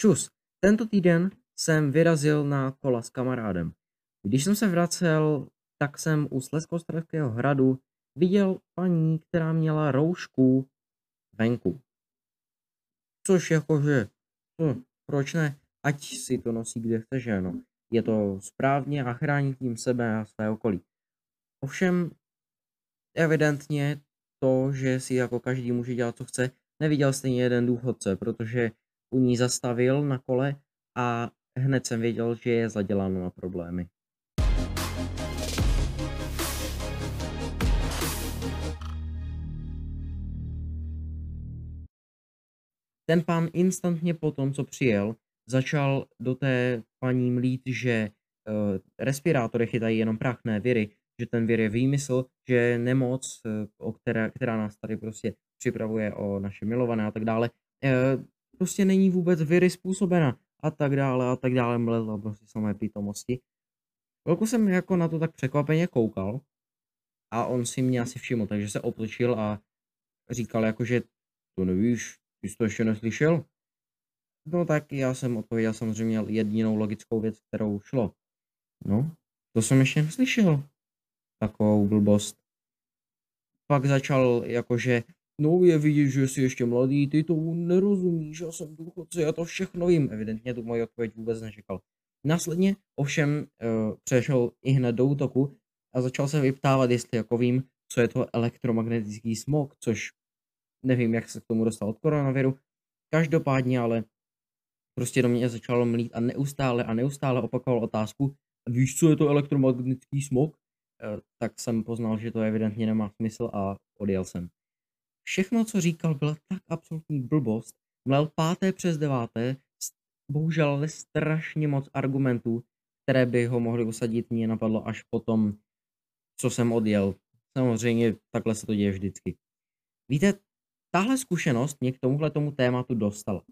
Čus, tento týden jsem vyrazil na kola s kamarádem. Když jsem se vracel, tak jsem u Slezkoostravského hradu viděl paní, která měla roušku venku. Což jakože, hm, proč ne, ať si to nosí kde chce, že no. Je to správně a chrání tím sebe a své okolí. Ovšem, evidentně to, že si jako každý může dělat, co chce, neviděl stejně jeden důchodce, protože u ní zastavil na kole a hned jsem věděl, že je zaděláno na problémy. Ten pán instantně po tom, co přijel, začal do té paní mlít, že uh, respirátory chytají jenom prach, ne viry, že ten vir je výmysl, že nemoc, uh, o které, která nás tady prostě připravuje o naše milované a tak dále, uh, prostě není vůbec viry způsobena a tak dále a tak dále, mlezla prostě samé pítomosti. Velku jsem jako na to tak překvapeně koukal a on si mě asi všiml, takže se otočil a říkal jako, že to nevíš, ty jsi to ještě neslyšel? No tak já jsem odpověděl samozřejmě jedinou logickou věc, kterou šlo. No, to jsem ještě neslyšel. Takovou blbost. Pak začal jakože, no je vidět, že jsi ještě mladý, ty to nerozumíš, já jsem důchodce, já to všechno vím. Evidentně tu moji odpověď vůbec nečekal. Následně ovšem uh, přešel i hned do útoku a začal se vyptávat, jestli jako vím, co je to elektromagnetický smog, což nevím, jak se k tomu dostal od koronaviru. Každopádně ale prostě do mě začalo mlít a neustále a neustále opakoval otázku, víš, co je to elektromagnetický smog? E, tak jsem poznal, že to evidentně nemá smysl a odjel jsem. Všechno, co říkal, byla tak absolutní blbost. Mlel páté přes deváté, bohužel ale strašně moc argumentů, které by ho mohly usadit, mě napadlo až potom, co jsem odjel. Samozřejmě takhle se to děje vždycky. Víte, tahle zkušenost mě k tomuhle tomu tématu dostala.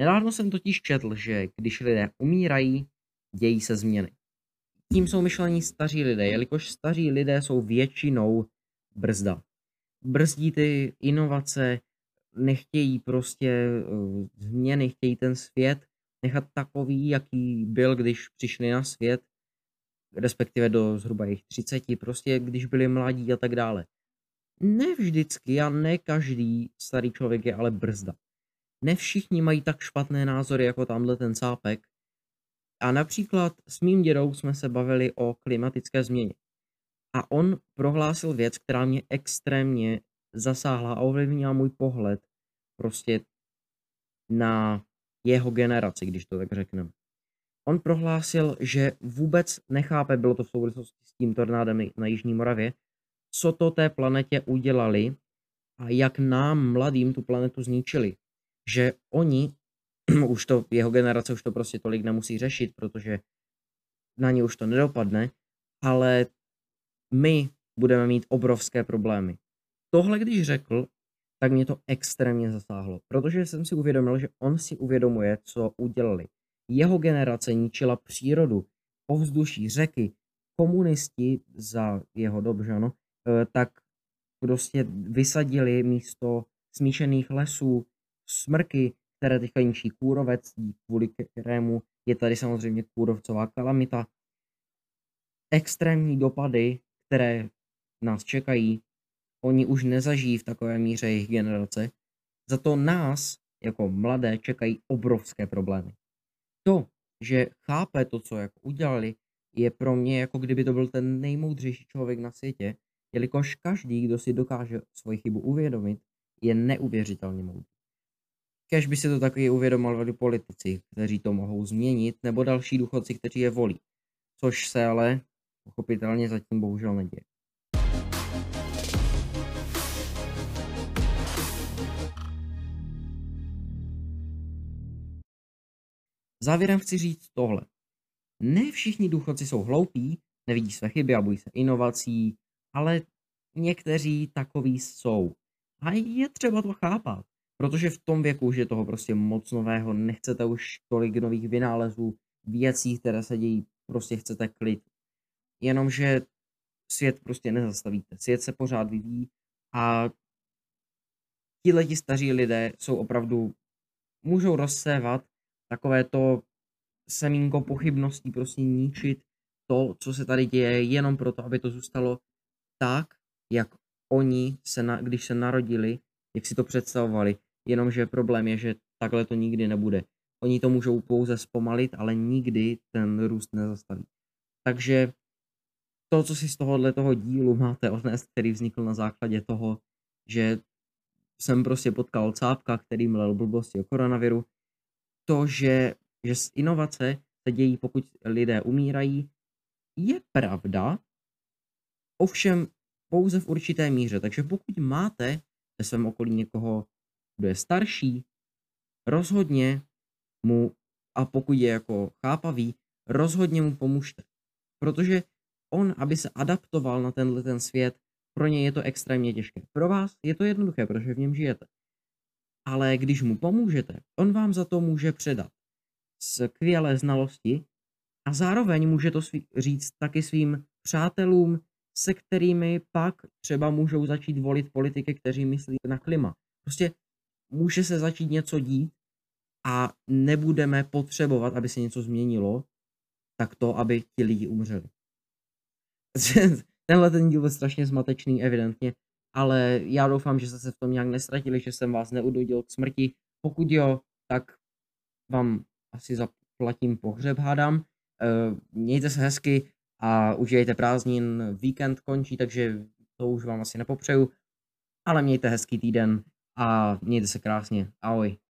Nedávno jsem totiž četl, že když lidé umírají, dějí se změny. Tím jsou myšlení staří lidé, jelikož staří lidé jsou většinou brzda. Brzdí ty inovace, nechtějí prostě uh, změny, chtějí ten svět nechat takový, jaký byl, když přišli na svět, respektive do zhruba jejich 30, prostě když byli mladí a tak dále. Ne vždycky a ne každý starý člověk je ale brzda. Ne všichni mají tak špatné názory jako tamhle ten sápek. A například s mým dědou jsme se bavili o klimatické změně. A on prohlásil věc, která mě extrémně zasáhla a ovlivnila můj pohled prostě na jeho generaci, když to tak řekneme. On prohlásil, že vůbec nechápe, bylo to v souvislosti s tím tornádem na Jižní Moravě, co to té planetě udělali a jak nám mladým tu planetu zničili. Že oni, už to, jeho generace už to prostě tolik nemusí řešit, protože na ně už to nedopadne, ale my budeme mít obrovské problémy. Tohle když řekl, tak mě to extrémně zasáhlo, protože jsem si uvědomil, že on si uvědomuje, co udělali. Jeho generace ničila přírodu, ovzduší, řeky, komunisti za jeho dobře, no, Eh, tak prostě vysadili místo smíšených lesů smrky, které teďka ničí kůrovec, kvůli kterému je tady samozřejmě kůrovcová kalamita. Extrémní dopady, které nás čekají, oni už nezažijí v takové míře jejich generace, za to nás, jako mladé, čekají obrovské problémy. To, že chápe to, co jako udělali, je pro mě jako kdyby to byl ten nejmoudřejší člověk na světě, jelikož každý, kdo si dokáže svoji chybu uvědomit, je neuvěřitelně moudrý. Kež by si to taky uvědomovali politici, kteří to mohou změnit, nebo další důchodci, kteří je volí. Což se ale pochopitelně zatím bohužel neděje. Závěrem chci říct tohle. Ne všichni důchodci jsou hloupí, nevidí své chyby a bojí se inovací, ale někteří takový jsou. A je třeba to chápat, protože v tom věku už je toho prostě moc nového, nechcete už tolik nových vynálezů, věcí, které se dějí, prostě chcete klid. Jenomže svět prostě nezastavíte. Svět se pořád vyvíjí a tihleti staří lidé jsou opravdu, můžou rozsévat takové to semínko pochybností prostě ničit to, co se tady děje, jenom proto, aby to zůstalo tak, jak oni, se na, když se narodili, jak si to představovali. Jenomže problém je, že takhle to nikdy nebude. Oni to můžou pouze zpomalit, ale nikdy ten růst nezastaví. Takže to, co si z tohohle toho dílu máte odnést, který vznikl na základě toho, že jsem prostě potkal cápka, který mlel blbosti o koronaviru, to, že, že inovace se dějí, pokud lidé umírají, je pravda, ovšem pouze v určité míře. Takže pokud máte ve svém okolí někoho, kdo je starší, rozhodně mu, a pokud je jako chápavý, rozhodně mu pomůžte. Protože on, aby se adaptoval na tenhle ten svět, pro něj je to extrémně těžké. Pro vás je to jednoduché, protože v něm žijete. Ale když mu pomůžete, on vám za to může předat skvělé znalosti a zároveň může to svý, říct taky svým přátelům, se kterými pak třeba můžou začít volit politiky, kteří myslí na klima. Prostě může se začít něco dít a nebudeme potřebovat, aby se něco změnilo, tak to, aby ti lidi umřeli. Tenhle ten díl je strašně zmatečný, evidentně, ale já doufám, že jste se v tom nějak nestratili, že jsem vás neudodil k smrti. Pokud jo, tak vám asi zaplatím pohřeb, hádám. Uh, mějte se hezky a užijte prázdnin, víkend končí, takže to už vám asi nepopřeju, ale mějte hezký týden a mějte se krásně. Ahoj.